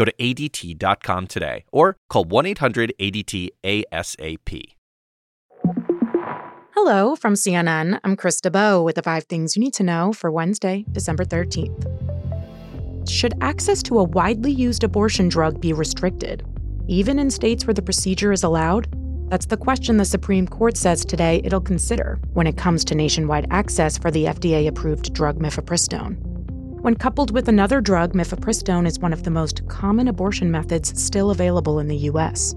Go to ADT.com today or call 1 800 ADT ASAP. Hello from CNN. I'm Krista Bow with the five things you need to know for Wednesday, December 13th. Should access to a widely used abortion drug be restricted, even in states where the procedure is allowed? That's the question the Supreme Court says today it'll consider when it comes to nationwide access for the FDA approved drug mifepristone. When coupled with another drug, mifepristone is one of the most common abortion methods still available in the U.S.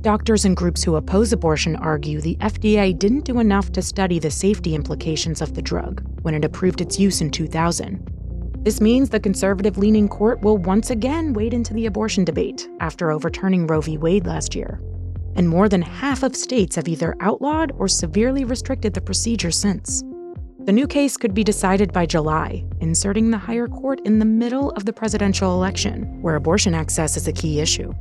Doctors and groups who oppose abortion argue the FDA didn't do enough to study the safety implications of the drug when it approved its use in 2000. This means the conservative leaning court will once again wade into the abortion debate after overturning Roe v. Wade last year. And more than half of states have either outlawed or severely restricted the procedure since. The new case could be decided by July, inserting the higher court in the middle of the presidential election, where abortion access is a key issue.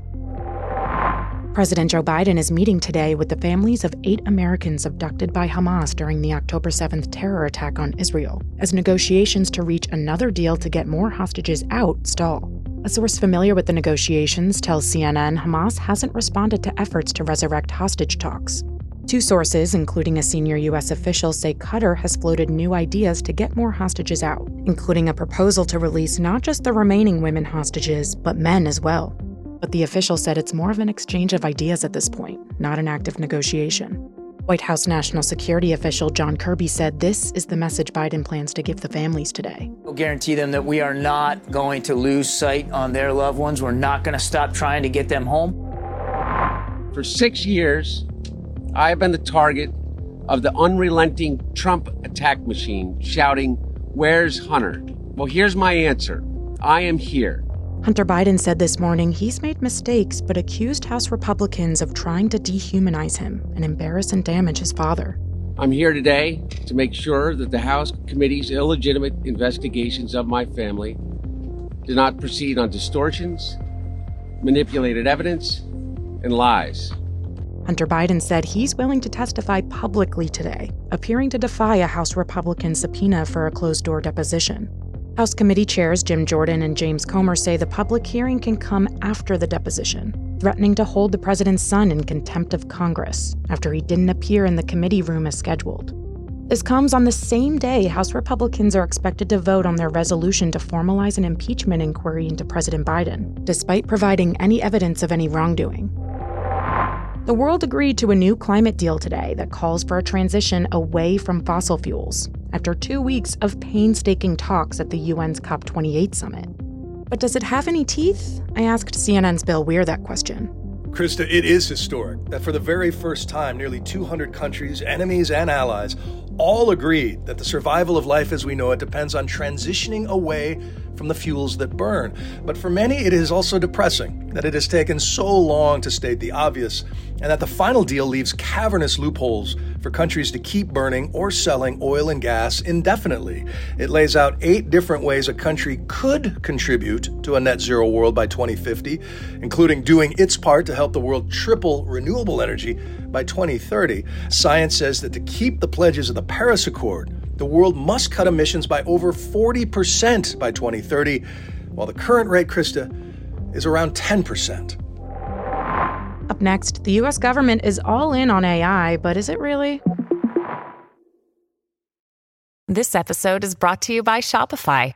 President Joe Biden is meeting today with the families of eight Americans abducted by Hamas during the October 7th terror attack on Israel, as negotiations to reach another deal to get more hostages out stall. A source familiar with the negotiations tells CNN Hamas hasn't responded to efforts to resurrect hostage talks, Two sources, including a senior U.S. official, say Qatar has floated new ideas to get more hostages out, including a proposal to release not just the remaining women hostages, but men as well. But the official said it's more of an exchange of ideas at this point, not an active negotiation. White House National Security official John Kirby said this is the message Biden plans to give the families today. We'll guarantee them that we are not going to lose sight on their loved ones. We're not going to stop trying to get them home. For six years, I have been the target of the unrelenting Trump attack machine shouting, Where's Hunter? Well, here's my answer I am here. Hunter Biden said this morning he's made mistakes, but accused House Republicans of trying to dehumanize him and embarrass and damage his father. I'm here today to make sure that the House committee's illegitimate investigations of my family do not proceed on distortions, manipulated evidence, and lies. Hunter Biden said he's willing to testify publicly today, appearing to defy a House Republican subpoena for a closed door deposition. House committee chairs Jim Jordan and James Comer say the public hearing can come after the deposition, threatening to hold the president's son in contempt of Congress after he didn't appear in the committee room as scheduled. This comes on the same day House Republicans are expected to vote on their resolution to formalize an impeachment inquiry into President Biden, despite providing any evidence of any wrongdoing. The world agreed to a new climate deal today that calls for a transition away from fossil fuels after two weeks of painstaking talks at the UN's COP28 summit. But does it have any teeth? I asked CNN's Bill Weir that question. Krista, it is historic that for the very first time, nearly 200 countries, enemies, and allies all agreed that the survival of life as we know it depends on transitioning away from the fuels that burn. But for many, it is also depressing that it has taken so long to state the obvious, and that the final deal leaves cavernous loopholes for countries to keep burning or selling oil and gas indefinitely. It lays out eight different ways a country could contribute to a net zero world by 2050, including doing its part to help the world triple renewable energy by 2030. Science says that to keep the pledges of the Paris Accord, the world must cut emissions by over 40% by 2030, while the current rate, Krista, is around 10%. Up next, the US government is all in on AI, but is it really? This episode is brought to you by Shopify.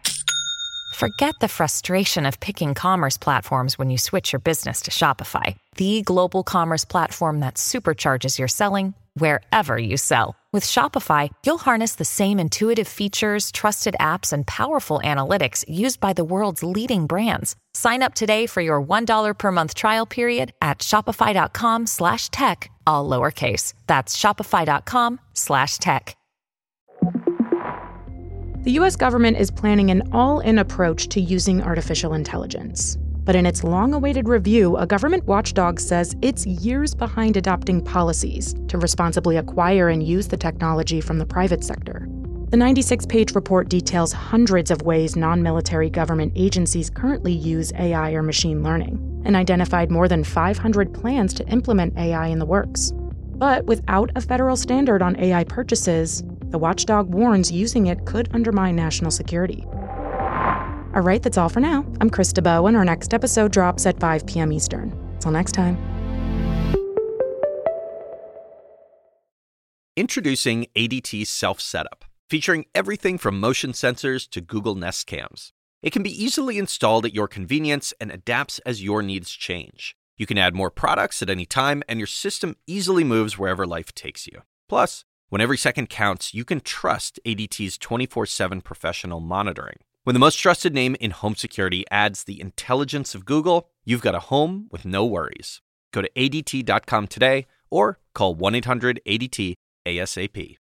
Forget the frustration of picking commerce platforms when you switch your business to Shopify, the global commerce platform that supercharges your selling wherever you sell. With Shopify, you'll harness the same intuitive features, trusted apps, and powerful analytics used by the world's leading brands. Sign up today for your $1 per month trial period at shopify.com slash tech, all lowercase. That's shopify.com slash tech. The US government is planning an all in approach to using artificial intelligence. But in its long awaited review, a government watchdog says it's years behind adopting policies to responsibly acquire and use the technology from the private sector. The 96 page report details hundreds of ways non military government agencies currently use AI or machine learning, and identified more than 500 plans to implement AI in the works. But without a federal standard on AI purchases, the watchdog warns using it could undermine national security. All right, that's all for now. I'm Krista Bow, and our next episode drops at 5 p.m. Eastern. Till next time. Introducing ADT Self Setup, featuring everything from motion sensors to Google Nest cams. It can be easily installed at your convenience and adapts as your needs change. You can add more products at any time, and your system easily moves wherever life takes you. Plus, when every second counts, you can trust ADT's 24 7 professional monitoring. When the most trusted name in home security adds the intelligence of Google, you've got a home with no worries. Go to ADT.com today or call 1 800 ADT ASAP.